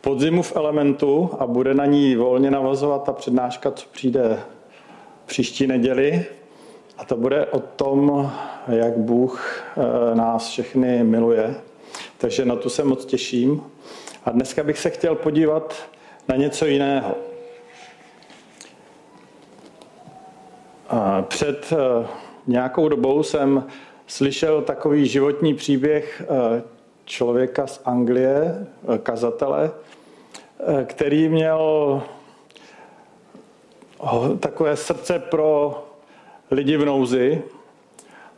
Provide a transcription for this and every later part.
podzimu v elementu a bude na ní volně navazovat ta přednáška, co přijde příští neděli. A to bude o tom, jak Bůh eh, nás všechny miluje. Takže na tu se moc těším. A dneska bych se chtěl podívat na něco jiného. Před eh, nějakou dobou jsem slyšel takový životní příběh eh, člověka z Anglie, kazatele, který měl takové srdce pro lidi v nouzi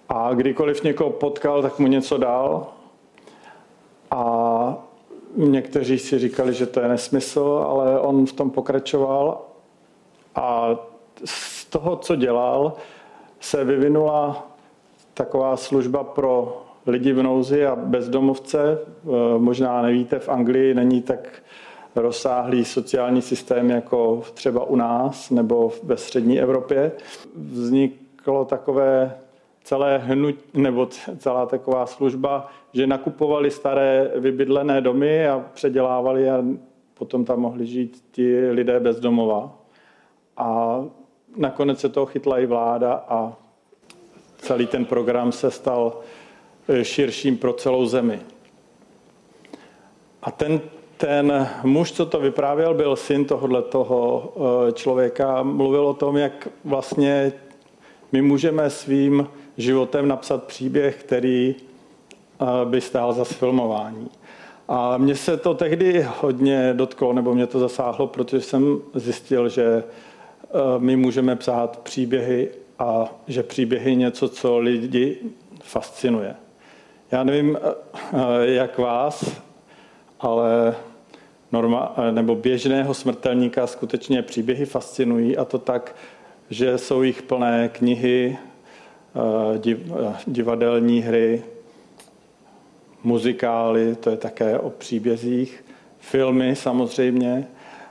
a kdykoliv někoho potkal, tak mu něco dal. A někteří si říkali, že to je nesmysl, ale on v tom pokračoval a z toho, co dělal, se vyvinula taková služba pro lidi v nouzi a bezdomovce. Možná nevíte, v Anglii není tak rozsáhlý sociální systém jako třeba u nás nebo ve střední Evropě. Vzniklo takové celé hnut, nebo celá taková služba, že nakupovali staré vybydlené domy a předělávali a potom tam mohli žít ti lidé bez domova. A nakonec se toho chytla i vláda a celý ten program se stal širším pro celou zemi. A ten ten muž, co to vyprávěl, byl syn tohohle toho eh, člověka. Mluvil o tom, jak vlastně my můžeme svým životem napsat příběh, který eh, by stál za sfilmování. A mně se to tehdy hodně dotklo, nebo mě to zasáhlo, protože jsem zjistil, že eh, my můžeme psát příběhy a že příběhy je něco, co lidi fascinuje. Já nevím, jak vás, ale norma, nebo běžného smrtelníka skutečně příběhy fascinují a to tak, že jsou jich plné knihy, eh, eh, divadelní hry, muzikály, to je také o příbězích, filmy samozřejmě.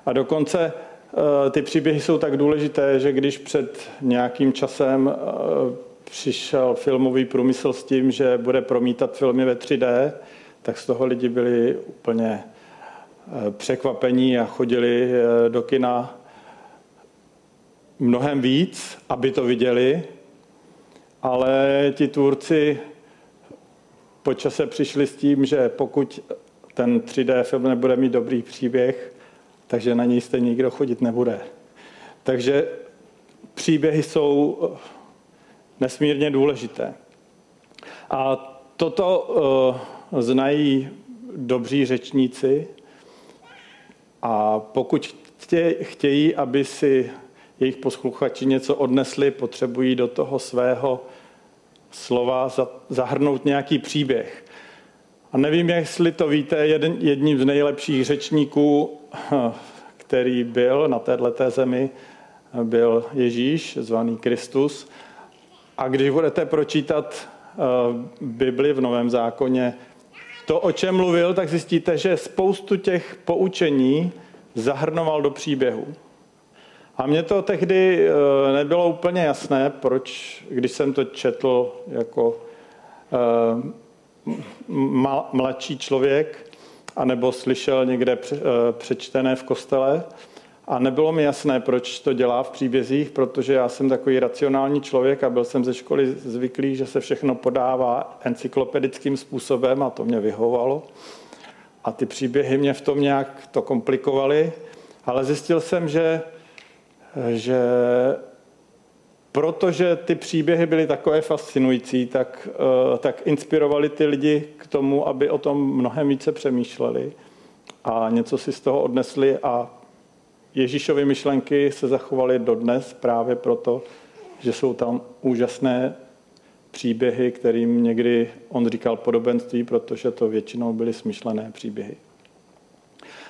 A dokonce eh, ty příběhy jsou tak důležité, že když před nějakým časem přišel filmový průmysl s tím, že bude promítat filmy ve 3D, tak z toho lidi byli úplně Eh, překvapení a chodili eh, do kina mnohem víc, aby to viděli, ale ti tvůrci po čase přišli s tím, že pokud ten 3D film nebude mít dobrý příběh, takže na něj stejně nikdo chodit nebude. Takže příběhy jsou eh, nesmírně důležité. A toto uh, znají dobří řečníci, a pokud chtějí, aby si jejich posluchači něco odnesli, potřebují do toho svého slova zahrnout nějaký příběh. A nevím, jestli to víte, jeden, jedním z nejlepších řečníků, který byl na této zemi, byl Ježíš, zvaný Kristus. A když budete pročítat eh, Bibli v Novém zákoně, to, o čem mluvil, tak zjistíte, že spoustu těch poučení zahrnoval do příběhu. A mně to tehdy eh, nebylo úplně jasné, proč, když jsem to četl jako eh, mladší člověk, anebo slyšel někde eh, přečtené v kostele, a nebylo mi jasné, proč to dělá v příbězích, protože já jsem takový racionální člověk a byl jsem ze školy zvyklý, že se všechno podává encyklopedickým způsobem a to mě vyhovalo. A ty příběhy mě v tom nějak to komplikovaly, ale zjistil jsem, že, že protože ty příběhy byly takové fascinující, tak, eh, tak inspirovali ty lidi k tomu, aby o tom mnohem více přemýšleli a něco si z toho odnesli a Ježíšovy myšlenky se zachovaly dodnes právě proto, že jsou tam úžasné příběhy, kterým někdy on říkal podobenství, protože to většinou byly smyšlené příběhy.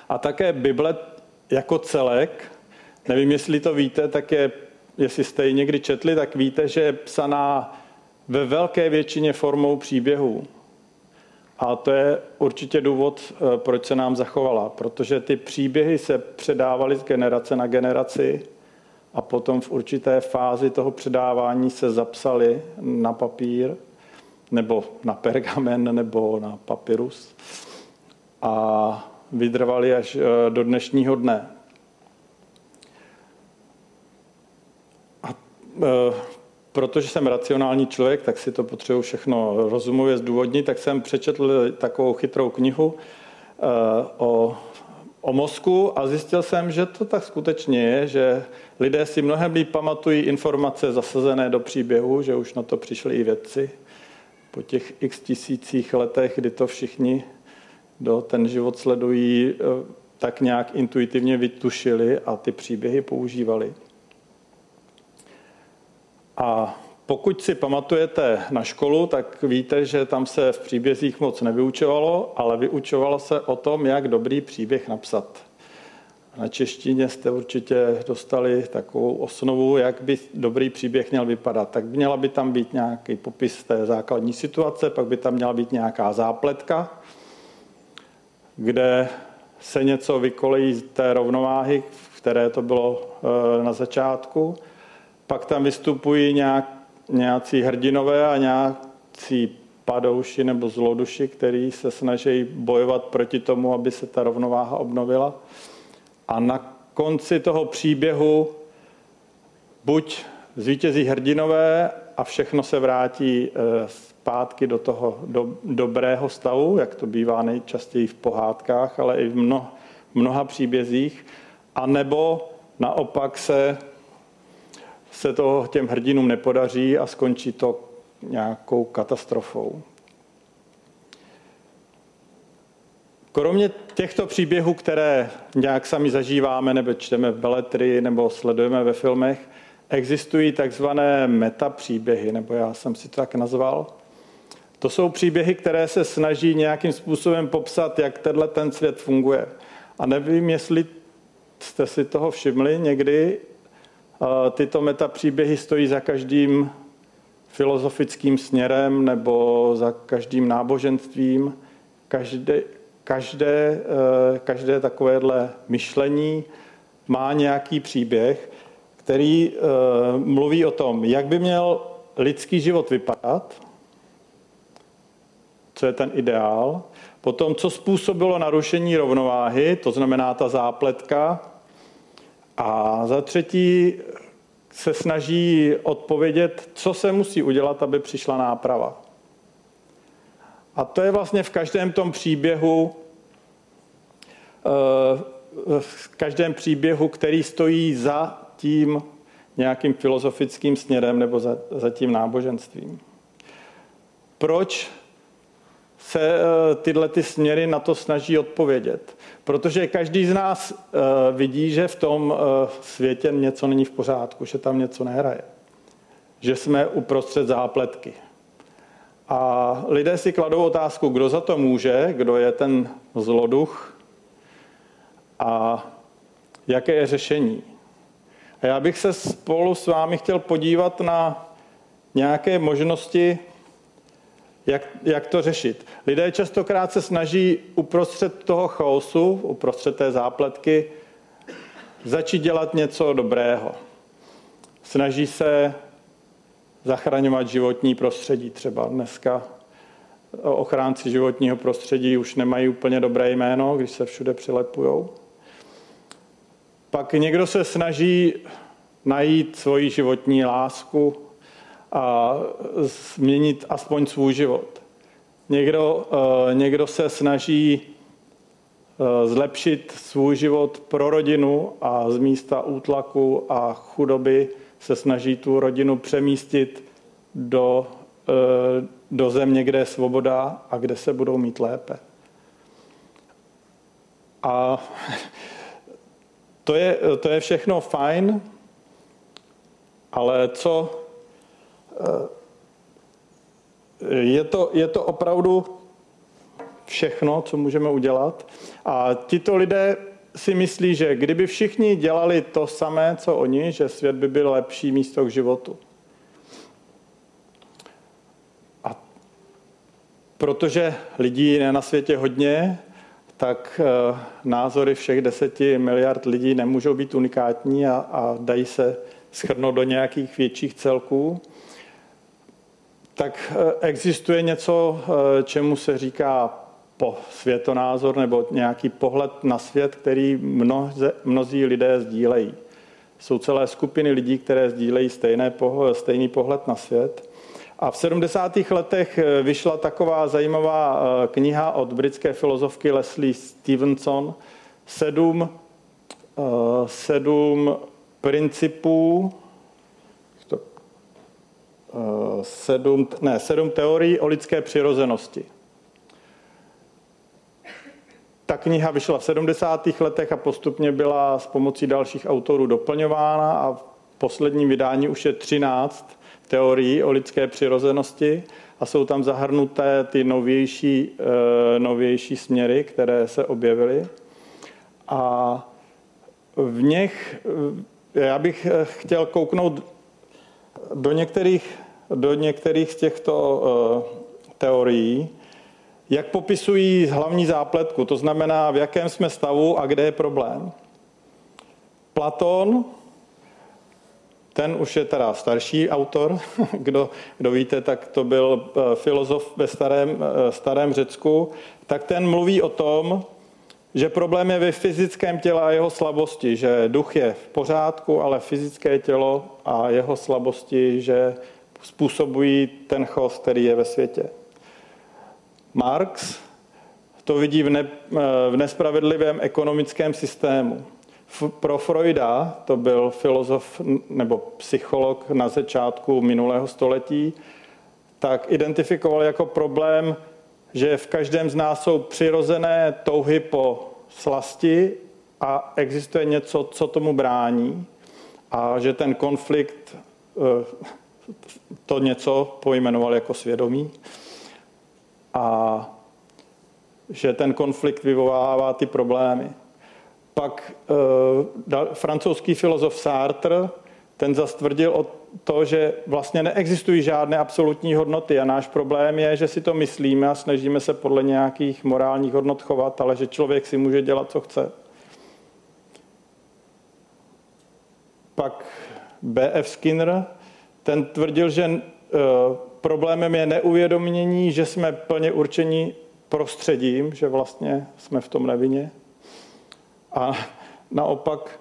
A také Bible jako celek, nevím, jestli to víte, tak je, jestli jste ji někdy četli, tak víte, že je psaná ve velké většině formou příběhů. A to je určitě důvod, eh, proč se nám zachovala, protože ty příběhy se předávaly z generace na generaci a potom v určité fázi toho předávání se zapsaly na papír nebo na pergamen nebo na papyrus a vydrvali až eh, do dnešního dne. A, e, protože jsem racionální člověk, tak si to potřebuji všechno rozumově zdůvodnit, tak jsem přečetl takovou chytrou knihu e, o, o mozku a zjistil jsem, že to tak skutečně je, že lidé si mnohem líp pamatují informace zasazené do příběhu, že už na to přišli i vědci po těch x tisících letech, kdy to všichni do ten život sledují, eh, tak nějak intuitivně vytušili a ty příběhy používali. A pokud si pamatujete na školu, tak víte, že tam se v příbězích moc nevyučovalo, ale vyučovalo se o tom, jak dobrý příběh napsat. Na češtině jste určitě dostali takovou osnovu, jak by dobrý příběh měl vypadat. Tak měla by tam být nějaký popis té základní situace, pak by tam měla být nějaká zápletka, kde se něco vykolejí z té rovnováhy, v které to bylo eh, na začátku. Pak tam vystupují nějak, nějací hrdinové a nějací padouši nebo zloduši, který se snaží bojovat proti tomu, aby se ta rovnováha obnovila. A na konci toho příběhu buď zvítězí hrdinové a všechno se vrátí eh, zpátky do toho do, dobrého stavu, jak to bývá nejčastěji v pohádkách, ale i v mno, mnoha příbězích, a nebo naopak se, se to těm hrdinům nepodaří a skončí to nějakou katastrofou. Kromě těchto příběhů, které nějak sami zažíváme, nebo čteme v beletry, nebo sledujeme ve filmech, existují takzvané metapříběhy, nebo já jsem si to tak nazval. To jsou příběhy, které se snaží nějakým způsobem popsat, jak tenhle ten svět funguje. A nevím, jestli jste si toho všimli někdy, tyto metapříběhy stojí za každým filozofickým směrem nebo za každým náboženstvím. Každé, každé, eh, každé takovéhle myšlení má nějaký příběh, který eh, mluví o tom, jak by měl lidský život vypadat, co je ten ideál, potom, co způsobilo narušení rovnováhy, to znamená ta zápletka, a za třetí se snaží odpovědět, co se musí udělat, aby přišla náprava. A to je vlastně v každém tom příběhu, eh, v každém příběhu, který stojí za tím nějakým filozofickým směrem nebo za, za tím náboženstvím. Proč se eh, tyhle ty směry na to snaží odpovědět? Protože každý z nás eh, vidí, že v tom světě něco není v pořádku, že tam něco nehraje. Že jsme uprostřed zápletky. A lidé si kladou otázku, kdo za to může, kdo je ten zloduch a jaké je řešení. A já bych se spolu s vámi chtěl podívat na nějaké možnosti, jak, jak to řešit. Lidé častokrát se snaží uprostřed toho chaosu, uprostřed té zápletky, začít dělat něco dobrého. Snaží se zachraňovat životní prostředí. Třeba dneska ochránci životního prostředí už nemají úplně dobré jméno, když se všude přilepujou. Pak někdo se snaží najít svoji životní lásku a změnit aspoň svůj život. Někdo, eh, někdo se snaží eh, zlepšit svůj život pro rodinu a z místa útlaku a chudoby se snaží tu rodinu přemístit do, eh, do země, kde je svoboda a kde se budou mít lépe. A to je, to je všechno fajn, ale co je to, je to opravdu všechno, co můžeme udělat. A tito lidé si myslí, že kdyby všichni dělali to samé, co oni, že svět by byl lepší místo k životu. A protože lidí je na světě hodně, tak eh, názory všech deseti miliard lidí nemůžou být unikátní a, a dají se schrnout do nějakých větších celků. Tak eh, existuje něco, eh, čemu se říká po světonázor nebo nějaký pohled na svět, který mnoze, mnozí lidé sdílejí. Jsou celé skupiny lidí, které sdílejí stejné pohled, stejný pohled na svět. A v 70. letech eh, vyšla taková zajímavá kniha od britské filozofky Leslie Stevenson, sedm, sedm principů, sedm, ne, sedm teorií o lidské přirozenosti. Ta kniha vyšla v 70. letech a postupně byla s pomocí dalších autorů doplňována a v posledním vydání už je 13 teorií o lidské přirozenosti a jsou tam zahrnuté ty novější, eh, novější směry, které se objevily. A v nich eh, já bych eh, chtěl kouknout do některých, do některých z těchto teorií, jak popisují hlavní zápletku, to znamená, v jakém jsme stavu a kde je problém. Platon, ten už je teda starší autor, kdo, kdo víte, tak to byl eh, filozof ve starém, eh, starém Řecku, tak ten mluví o tom, že problém je ve fyzickém těle a jeho slabosti, že duch je v pořádku, ale fyzické tělo a jeho slabosti, že způsobují ten chos, který je ve světě. Marx to vidí v, ne, v nespravedlivém ekonomickém systému. Pro Freuda, to byl filozof nebo psycholog na začátku minulého století, tak identifikoval jako problém, že v každém z nás jsou přirozené touhy po slasti a existuje něco, co tomu brání a že ten konflikt eh, to něco pojmenoval jako svědomí a že ten konflikt vyvolává ty problémy. Pak e, francouzský filozof Sartre, ten zastvrdil o to, že vlastně neexistují žádné absolutní hodnoty a náš problém je, že si to myslíme a snažíme se podle nějakých morálních hodnot chovat, ale že člověk si může dělat, co chce. Pak B.F. Skinner, ten tvrdil, že e, problémem je neuvědomění, že jsme plně určení prostředím, že vlastně jsme v tom nevině. A naopak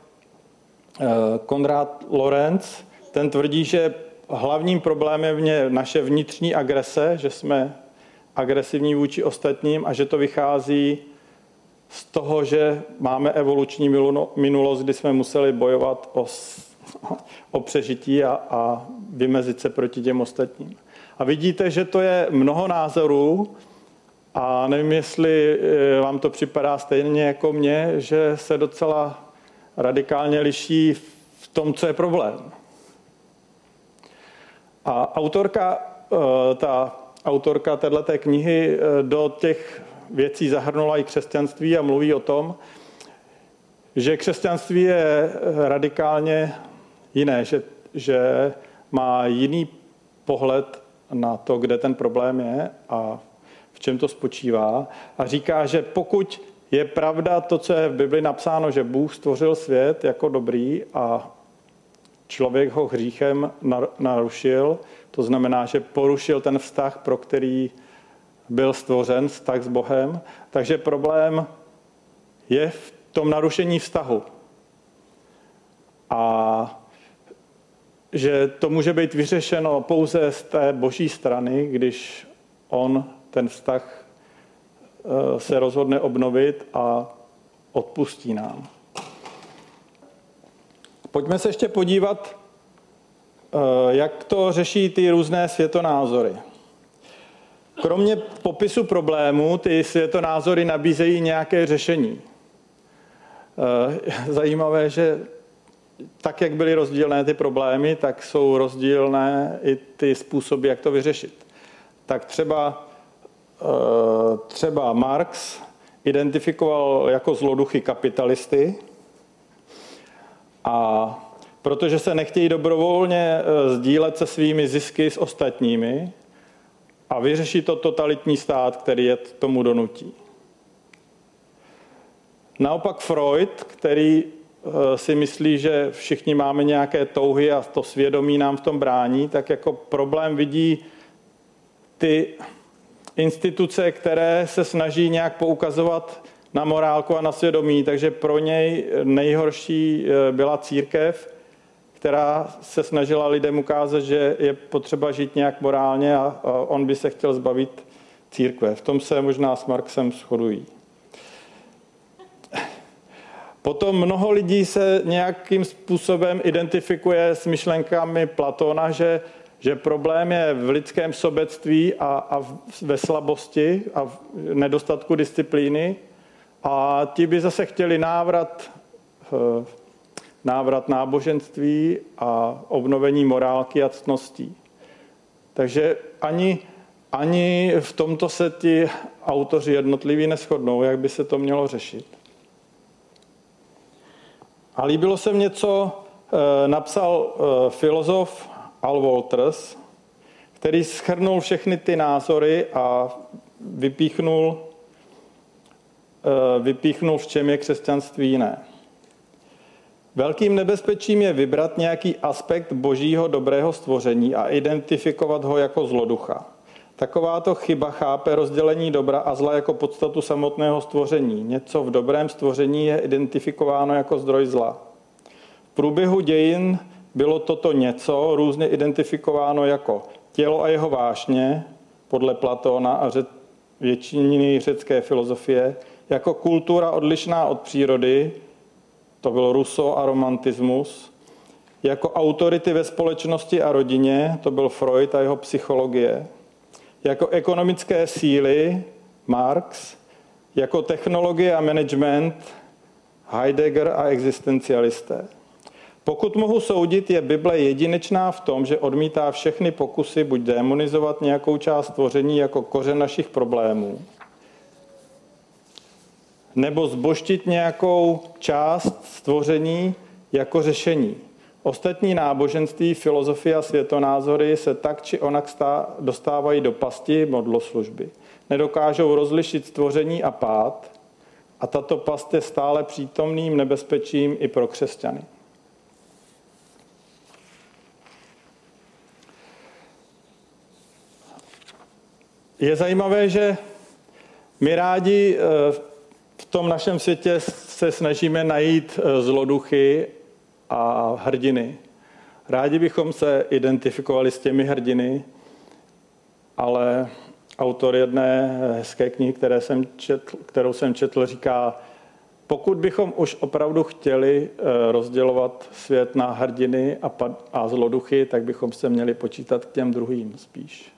eh, Konrad Lorenz, ten tvrdí, že hlavním problémem je naše vnitřní agrese, že jsme agresivní vůči ostatním a že to vychází z toho, že máme evoluční minulost, kdy jsme museli bojovat o, o přežití a, a vymezit se proti těm ostatním. A vidíte, že to je mnoho názorů a nevím, jestli eh, vám to připadá stejně jako mně, že se docela radikálně liší v tom, co je problém. A autorka, eh, ta autorka této knihy eh, do těch věcí zahrnula i křesťanství a mluví o tom, že křesťanství je radikálně jiné, že, že má jiný pohled na to, kde ten problém je a v čem to spočívá. A říká, že pokud je pravda to, co je v Bibli napsáno, že Bůh stvořil svět jako dobrý a člověk ho hříchem narušil, to znamená, že porušil ten vztah, pro který byl stvořen, vztah s Bohem, takže problém je v tom narušení vztahu. A že to může být vyřešeno pouze z té boží strany, když on ten vztah eh, se rozhodne obnovit a odpustí nám. Pojďme se ještě podívat, eh, jak to řeší ty různé světonázory. Kromě popisu problému, ty světonázory nabízejí nějaké řešení. Eh, zajímavé, že tak, jak byly rozdílné ty problémy, tak jsou rozdílné i ty způsoby, jak to vyřešit. Tak třeba, eh, třeba Marx identifikoval jako zloduchy kapitalisty a protože se nechtějí dobrovolně eh, sdílet se svými zisky s ostatními a vyřeší to totalitní stát, který je tomu donutí. Naopak Freud, který eh, si myslí, že všichni máme nějaké touhy a to svědomí nám v tom brání, tak jako problém vidí ty instituce, které se snaží nějak poukazovat na morálku a na svědomí, takže pro něj nejhorší eh, byla církev, která se snažila lidem ukázat, že je potřeba žít nějak morálně a on by se chtěl zbavit církve. V tom se možná s Marxem shodují. Potom mnoho lidí se nějakým způsobem identifikuje s myšlenkami Platona, že, že problém je v lidském sobectví a, a ve slabosti a v nedostatku disciplíny. A ti by zase chtěli návrat, eh, návrat náboženství a obnovení morálky a ctností. Takže ani, ani v tomto se ti autoři jednotliví neschodnou, jak by se to mělo řešit. A líbilo se mně, co eh, napsal eh, filozof Al Walters, který schrnul všechny ty názory a vypíchnul, vypíchnul, v čem je křesťanství jiné. Velkým nebezpečím je vybrat nějaký aspekt božího dobrého stvoření a identifikovat ho jako zloducha. Takováto chyba chápe rozdělení dobra a zla jako podstatu samotného stvoření. Něco v dobrém stvoření je identifikováno jako zdroj zla. V průběhu dějin bylo toto něco různě identifikováno jako tělo a jeho vášně, podle Platóna a řet, většiny řecké filozofie, jako kultura odlišná od přírody, to byl Rousseau a romantismus, jako autority ve společnosti a rodině, to byl Freud a jeho psychologie, jako ekonomické síly Marx, jako technologie a management Heidegger a existencialisté. Pokud mohu soudit, je Bible jedinečná v tom, že odmítá všechny pokusy buď demonizovat nějakou část tvoření jako kořen našich problémů, nebo zboštit nějakou část stvoření jako řešení. Ostatní náboženství, filozofie a světonázory se tak či onak dostávají do pasti modloslužby. Nedokážou rozlišit stvoření a pád a tato past je stále přítomným nebezpečím i pro křesťany. Je zajímavé, že my rádi eh, tom našem světě se snažíme najít eh, zloduchy a hrdiny. Rádi bychom se identifikovali s těmi hrdiny, ale autor jedné hezké knihy, které jsem četl, kterou jsem četl, říká, pokud bychom už opravdu chtěli eh, rozdělovat svět na hrdiny a, a zloduchy, tak bychom se měli počítat k těm druhým spíš.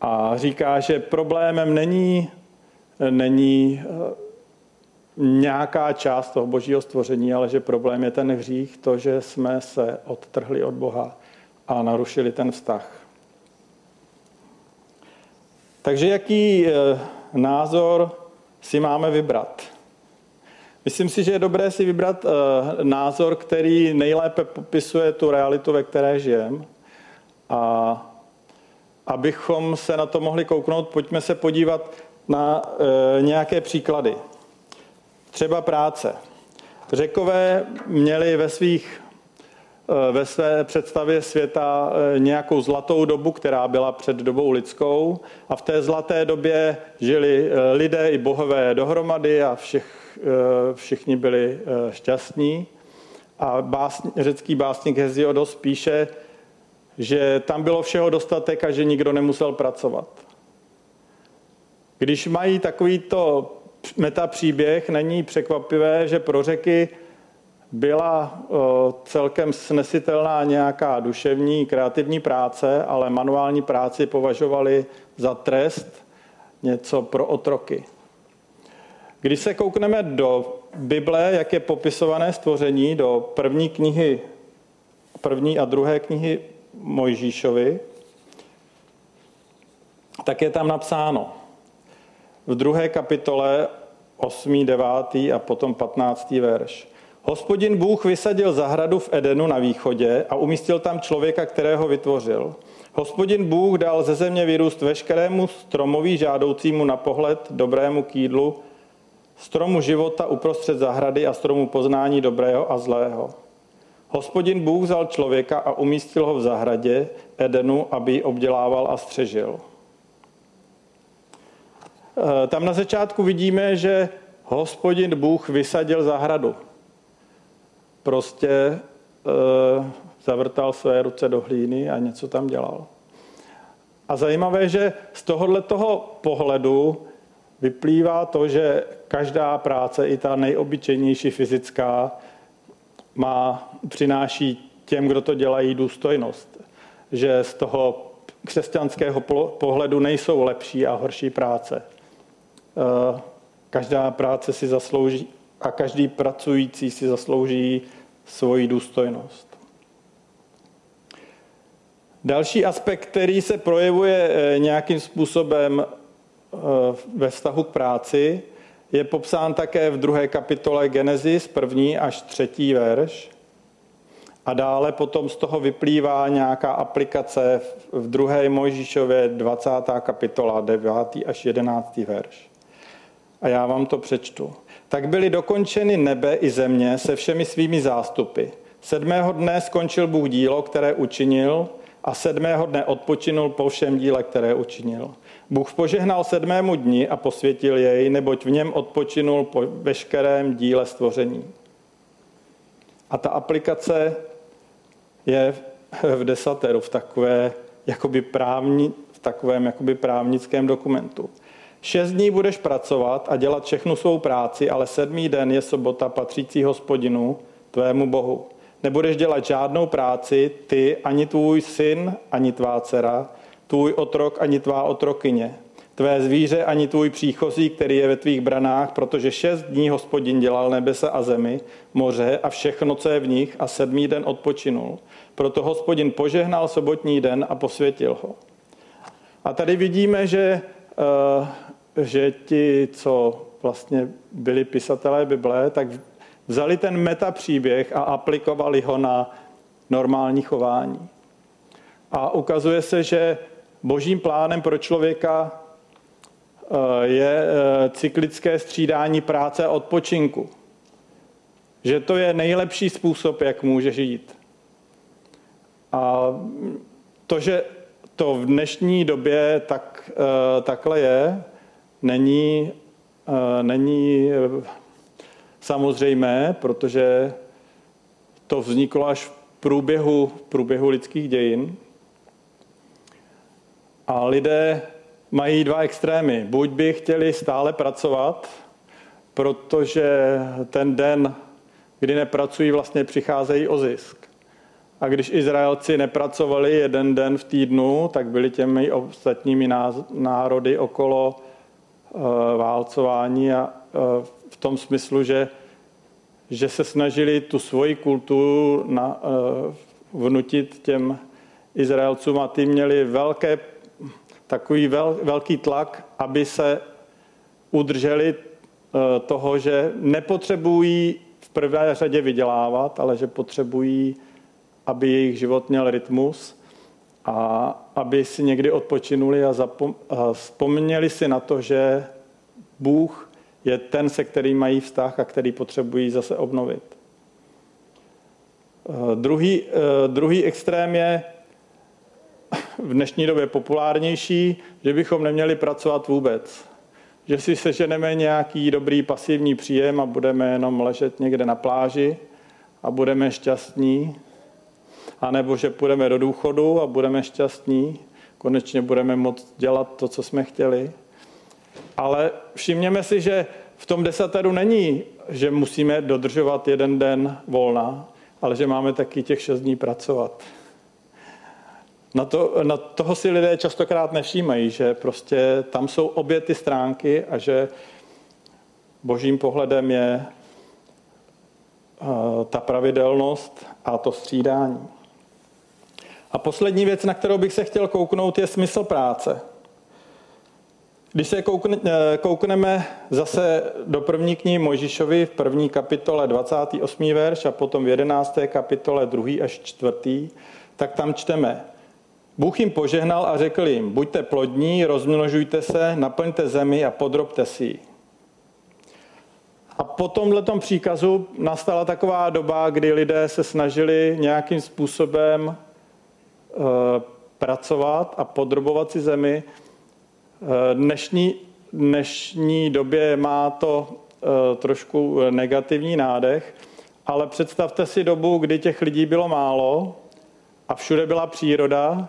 A říká, že problémem není, není eh, nějaká část toho božího stvoření, ale že problém je ten hřích, to, že jsme se odtrhli od Boha a narušili ten vztah. Takže jaký eh, názor si máme vybrat? Myslím si, že je dobré si vybrat eh, názor, který nejlépe popisuje tu realitu, ve které žijeme. A abychom se na to mohli kouknout, pojďme se podívat na e, nějaké příklady. Třeba práce. Řekové měli ve svých e, ve své představě světa e, nějakou zlatou dobu, která byla před dobou lidskou a v té zlaté době žili lidé i bohové dohromady a všech, všichni byli šťastní. A básn, řecký básník Heziodos píše, že tam bylo všeho dostatek a že nikdo nemusel pracovat. Když mají takovýto metapříběh, není překvapivé, že pro řeky byla celkem snesitelná nějaká duševní, kreativní práce, ale manuální práci považovali za trest, něco pro otroky. Když se koukneme do Bible, jak je popisované stvoření, do první knihy, první a druhé knihy Mojžíšovi, tak je tam napsáno. V druhé kapitole 8., 9. a potom 15. verš. Hospodin Bůh vysadil zahradu v Edenu na východě a umístil tam člověka, kterého vytvořil. Hospodin Bůh dal ze země vyrůst veškerému stromoví žádoucímu na pohled dobrému kýdlu, stromu života uprostřed zahrady a stromu poznání dobrého a zlého. Hospodin Bůh vzal člověka a umístil ho v zahradě Edenu, aby ji obdělával a střežil. E, tam na začátku vidíme, že hospodin Bůh vysadil zahradu. Prostě e, zavrtal své ruce do hlíny a něco tam dělal. A zajímavé, že z tohohle toho pohledu vyplývá to, že každá práce, i ta nejobyčejnější fyzická, má, přináší těm, kdo to dělají, důstojnost. Že z toho křesťanského pohledu nejsou lepší a horší práce. Eh, každá práce si zaslouží a každý pracující si zaslouží svoji důstojnost. Další aspekt, který se projevuje eh, nějakým způsobem eh, ve vztahu k práci, je popsán také v druhé kapitole Genesis, první až třetí verš. A dále potom z toho vyplývá nějaká aplikace v druhé Mojžíšově 20. kapitola, 9. až 11. verš. A já vám to přečtu. Tak byly dokončeny nebe i země se všemi svými zástupy. Sedmého dne skončil Bůh dílo, které učinil a sedmého dne odpočinul po všem díle, které učinil. Bůh požehnal sedmému dni a posvětil jej, neboť v něm odpočinul po veškerém díle stvoření. A ta aplikace je v desateru, v, takové, jakoby právní, v takovém jakoby právnickém dokumentu. Šest dní budeš pracovat a dělat všechnu svou práci, ale sedmý den je sobota patřící hospodinu, tvému Bohu. Nebudeš dělat žádnou práci, ty, ani tvůj syn, ani tvá dcera, tvůj otrok, ani tvá otrokyně, tvé zvíře, ani tvůj příchozí, který je ve tvých branách, protože šest dní hospodin dělal nebese a zemi, moře a všechno, co je v nich, a sedmý den odpočinul. Proto hospodin požehnal sobotní den a posvětil ho. A tady vidíme, že, že ti, co vlastně byli pisatelé Bible, tak vzali ten metapříběh a aplikovali ho na normální chování. A ukazuje se, že božím plánem pro člověka eh, je eh, cyklické střídání práce a odpočinku. Že to je nejlepší způsob, jak může žít. A to, že to v dnešní době tak, eh, takhle je, není, není samozřejmé, protože to vzniklo až v průběhu, v průběhu lidských dějin. A lidé mají dva extrémy. Buď by chtěli stále pracovat, protože ten den, kdy nepracují, vlastně přicházejí o zisk. A když Izraelci nepracovali jeden den v týdnu, tak byli těmi ostatními národy okolo eh, válcování a eh, v tom smyslu, že, že se snažili tu svoji kulturu na, eh, vnutit těm Izraelcům a ty měli velké takový vel, velký tlak, aby se udrželi toho, že nepotřebují v prvé řadě vydělávat, ale že potřebují, aby jejich život měl rytmus a aby si někdy odpočinuli a, zapom- a vzpomněli si na to, že Bůh je ten, se kterým mají vztah a který potřebují zase obnovit. Eh, druhý, eh, druhý extrém je, v dnešní době populárnější, že bychom neměli pracovat vůbec. Že si seženeme nějaký dobrý pasivní příjem a budeme jenom ležet někde na pláži a budeme šťastní. A nebo že půjdeme do důchodu a budeme šťastní. Konečně budeme moct dělat to, co jsme chtěli. Ale všimněme si, že v tom desateru není, že musíme dodržovat jeden den volna, ale že máme taky těch šest dní pracovat. Na, to, na toho si lidé častokrát nevšímají, že prostě tam jsou obě ty stránky a že božím pohledem je uh, ta pravidelnost a to střídání. A poslední věc, na kterou bych se chtěl kouknout, je smysl práce. Když se eh, koukneme zase do první knihy Mojžišovi v první kapitole 28. verš a potom v 11. kapitole 2. až 4. tak tam čteme. Bůh jim požehnal a řekl jim, buďte plodní, rozmnožujte se, naplňte zemi a podrobte si ji. A po tomhle příkazu nastala taková doba, kdy lidé se snažili nějakým způsobem pracovat a podrobovat si zemi. E, dnešní, dnešní době má to e, trošku negativní nádech, ale představte si dobu, kdy těch lidí bylo málo a všude byla příroda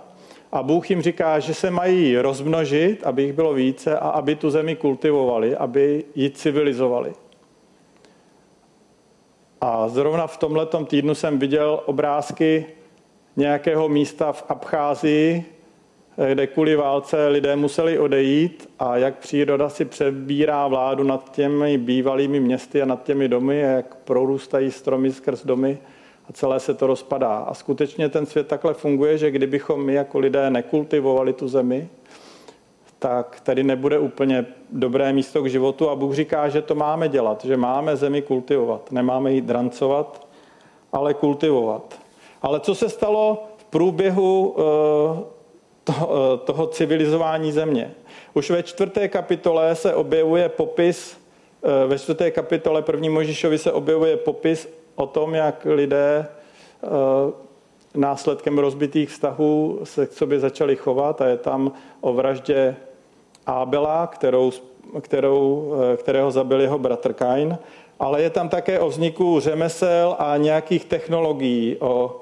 a Bůh jim říká, že se mají rozmnožit, aby jich bylo více a aby tu zemi kultivovali, aby ji civilizovali. A zrovna v tomto týdnu jsem viděl obrázky nějakého místa v Abcházii, kde kvůli válce lidé museli odejít a jak příroda si přebírá vládu nad těmi bývalými městy a nad těmi domy, jak prorůstají stromy skrz domy a celé se to rozpadá. A skutečně ten svět takhle funguje, že kdybychom my jako lidé nekultivovali tu zemi, tak tady nebude úplně dobré místo k životu a Bůh říká, že to máme dělat, že máme zemi kultivovat. Nemáme ji drancovat, ale kultivovat. Ale co se stalo v průběhu eh, eh, toho civilizování země? Už ve čtvrté kapitole se objevuje popis, eh, ve čtvrté kapitole první Možišovi se objevuje popis o tom, jak lidé následkem rozbitých vztahů se k sobě začali chovat a je tam o vraždě Abela, kterou, kterou, kterého zabil jeho bratr Kain, ale je tam také o vzniku řemesel a nějakých technologií, o,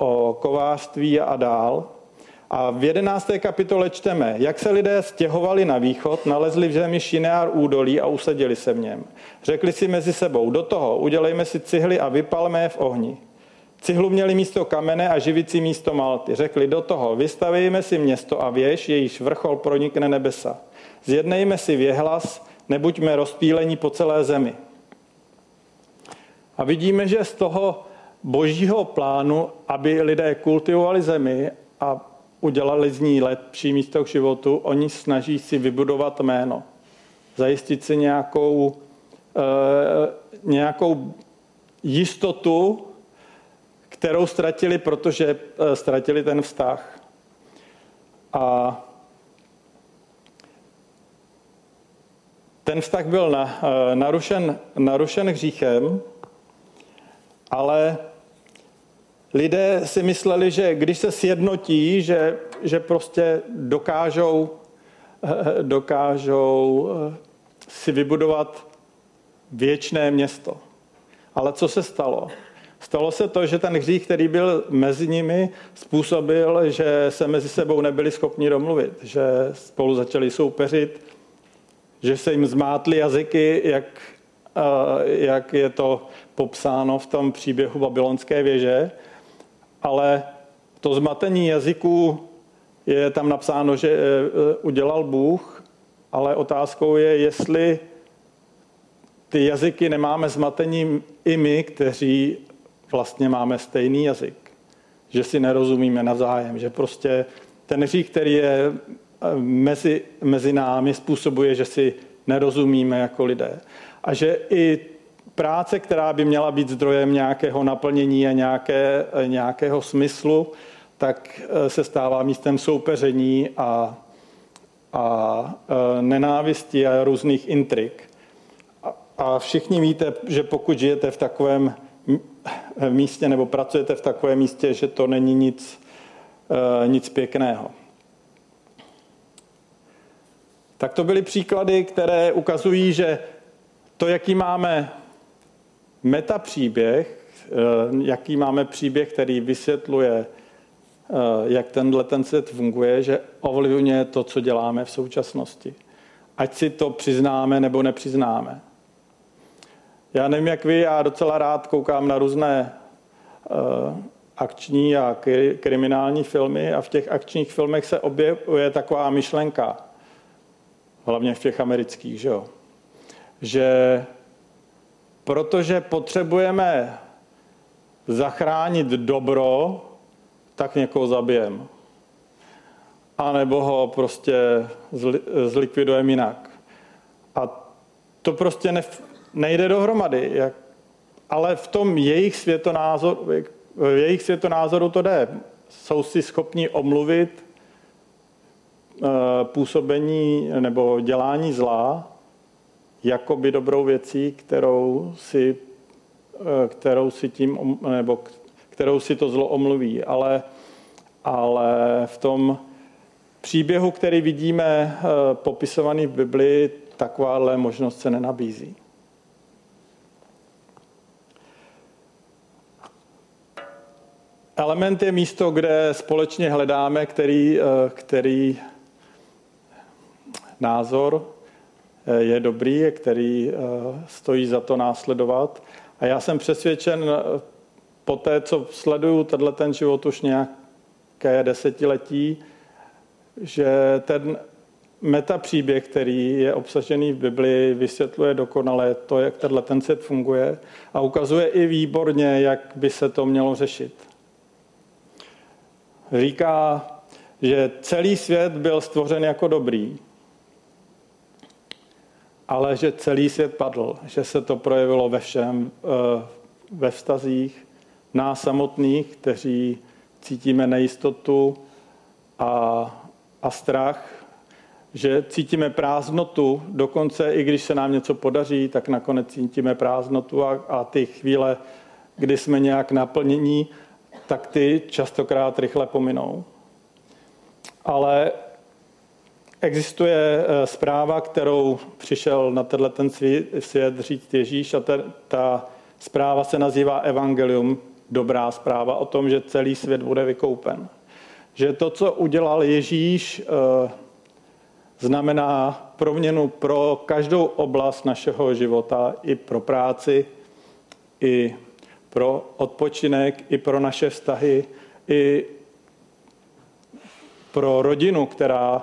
o kovářství a dál. A v jedenácté kapitole čteme, jak se lidé stěhovali na východ, nalezli v zemi Šineár údolí a usadili se v něm. Řekli si mezi sebou, do toho udělejme si cihly a vypalme je v ohni. Cihlu měli místo kamene a živici místo malty. Řekli do toho, vystavejme si město a věž, jejíž vrchol pronikne nebesa. Zjednejme si věhlas, nebuďme rozpílení po celé zemi. A vidíme, že z toho božího plánu, aby lidé kultivovali zemi a udělali z ní lepší místo k životu, oni snaží si vybudovat jméno. Zajistit si nějakou, e, nějakou jistotu kterou ztratili, protože eh, ztratili ten vztah. A ten vztah byl na, eh, narušen, narušen hříchem, ale lidé si mysleli, že když se sjednotí, že, že prostě dokážou, eh, dokážou si vybudovat věčné město. Ale co se stalo? Stalo se to, že ten hřích, který byl mezi nimi, způsobil, že se mezi sebou nebyli schopni domluvit, že spolu začali soupeřit, že se jim zmátly jazyky, jak, jak je to popsáno v tom příběhu babylonské věže, ale to zmatení jazyků je tam napsáno, že e, udělal Bůh, ale otázkou je, jestli ty jazyky nemáme zmatení i my, kteří vlastně máme stejný jazyk, že si nerozumíme navzájem, že prostě ten hřích, který je eh, mezi, mezi námi, způsobuje, že si nerozumíme jako lidé. A že i práce, která by měla být zdrojem nějakého naplnění a nějaké, eh, nějakého smyslu, tak eh, se stává místem soupeření a, a nenávisti a různých intrik. A, a všichni víte, že pokud žijete v takovém místě nebo pracujete v takovém místě, že to není nic, eh, nic pěkného. Tak to byly příklady, které ukazují, že to, jaký máme metapříběh, eh, jaký máme příběh, který vysvětluje, eh, jak tenhle ten svět funguje, že ovlivňuje to, co děláme v současnosti. Ať si to přiznáme nebo nepřiznáme. Já nevím, jak vy, já docela rád koukám na různé uh, akční a kriminální filmy a v těch akčních filmech se objevuje taková myšlenka, hlavně v těch amerických, že, jo? že protože potřebujeme zachránit dobro, tak někoho zabijem. anebo ho prostě zlikvidujeme jinak. A to prostě ne, nejde dohromady. Jak, ale v tom jejich světonázoru, v jejich světonázoru to jde. Jsou si schopni omluvit eh, působení nebo dělání zla jakoby dobrou věcí, kterou si, eh, kterou si tím, nebo kterou si to zlo omluví. Ale, ale v tom příběhu, který vidíme eh, popisovaný v Biblii, takováhle možnost se nenabízí. Element je místo, kde společně hledáme, který, eh, který názor je dobrý, který stojí za to následovat. A já jsem přesvědčen po té, co sleduju tenhle ten život už nějaké desetiletí, že ten metapříběh, který je obsažený v Biblii, vysvětluje dokonale to, jak tenhle ten svět funguje a ukazuje i výborně, jak by se to mělo řešit. Říká, že celý svět byl stvořen jako dobrý, ale že celý svět padl, že se to projevilo ve všem, eh, ve vztazích, nás samotných, kteří cítíme nejistotu a, a strach, že cítíme prázdnotu, dokonce i když se nám něco podaří, tak nakonec cítíme prázdnotu a, a ty chvíle, kdy jsme nějak naplnění, tak ty častokrát rychle pominou. Ale existuje eh, zpráva, kterou přišel na tenhle ten svět říct Ježíš a ta, ta zpráva se nazývá Evangelium, dobrá zpráva o tom, že celý svět bude vykoupen. Že to, co udělal Ježíš, eh, znamená proměnu pro každou oblast našeho života, i pro práci, i pro odpočinek, i pro naše vztahy, i pro rodinu, která,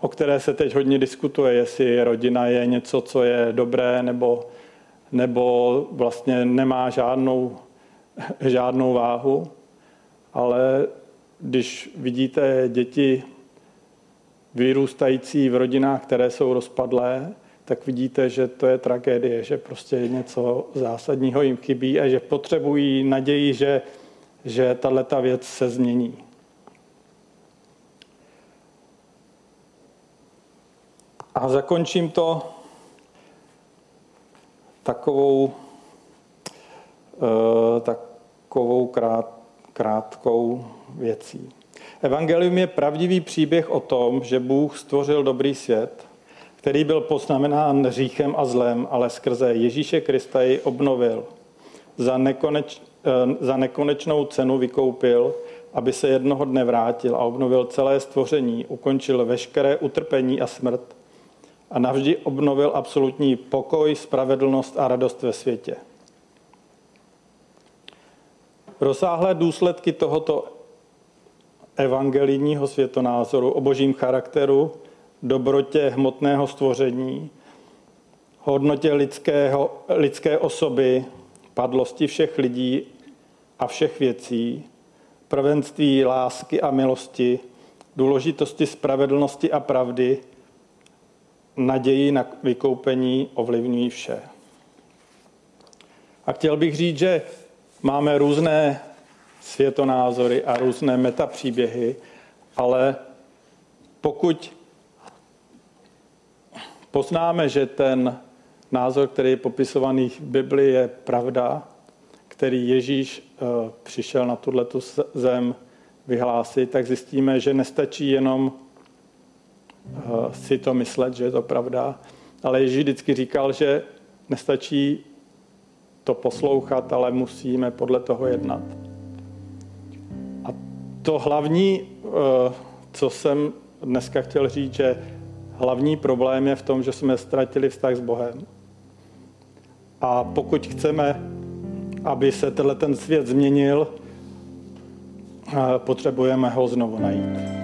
o, které se teď hodně diskutuje, jestli rodina je něco, co je dobré, nebo, nebo vlastně nemá žádnou žádnou váhu, ale když vidíte děti vyrůstající v rodinách, které jsou rozpadlé, tak vidíte, že to je tragédie, že prostě něco zásadního jim chybí a že potřebují naději, že, že tato věc se změní. A zakončím to takovou Eh, takovou krát, krátkou věcí. Evangelium je pravdivý příběh o tom, že Bůh stvořil dobrý svět, který byl poznamenán říchem a zlem, ale skrze Ježíše Krista ji obnovil. Za, nekoneč, eh, za nekonečnou cenu vykoupil, aby se jednoho dne vrátil a obnovil celé stvoření, ukončil veškeré utrpení a smrt a navždy obnovil absolutní pokoj, spravedlnost a radost ve světě. Rozsáhlé důsledky tohoto evangelijního světonázoru o božím charakteru, dobrotě hmotného stvoření, hodnotě lidského, lidské osoby, padlosti všech lidí a všech věcí, prvenství lásky a milosti, důležitosti spravedlnosti a pravdy, naději na vykoupení ovlivňují vše. A chtěl bych říct, že Máme různé světonázory a různé metapříběhy, ale pokud poznáme, že ten názor, který je popisovaný v Biblii, je pravda, který Ježíš eh, přišel na tuto zem vyhlásit, tak zjistíme, že nestačí jenom si to myslet, že je to pravda, ale Ježíš vždycky říkal, že nestačí to poslouchat, ale musíme podle toho jednat. A to hlavní, eh, co jsem dneska chtěl říct, že hlavní problém je v tom, že jsme ztratili vztah s Bohem. A pokud chceme, aby se tenhle ten svět změnil, eh, potřebujeme ho znovu najít.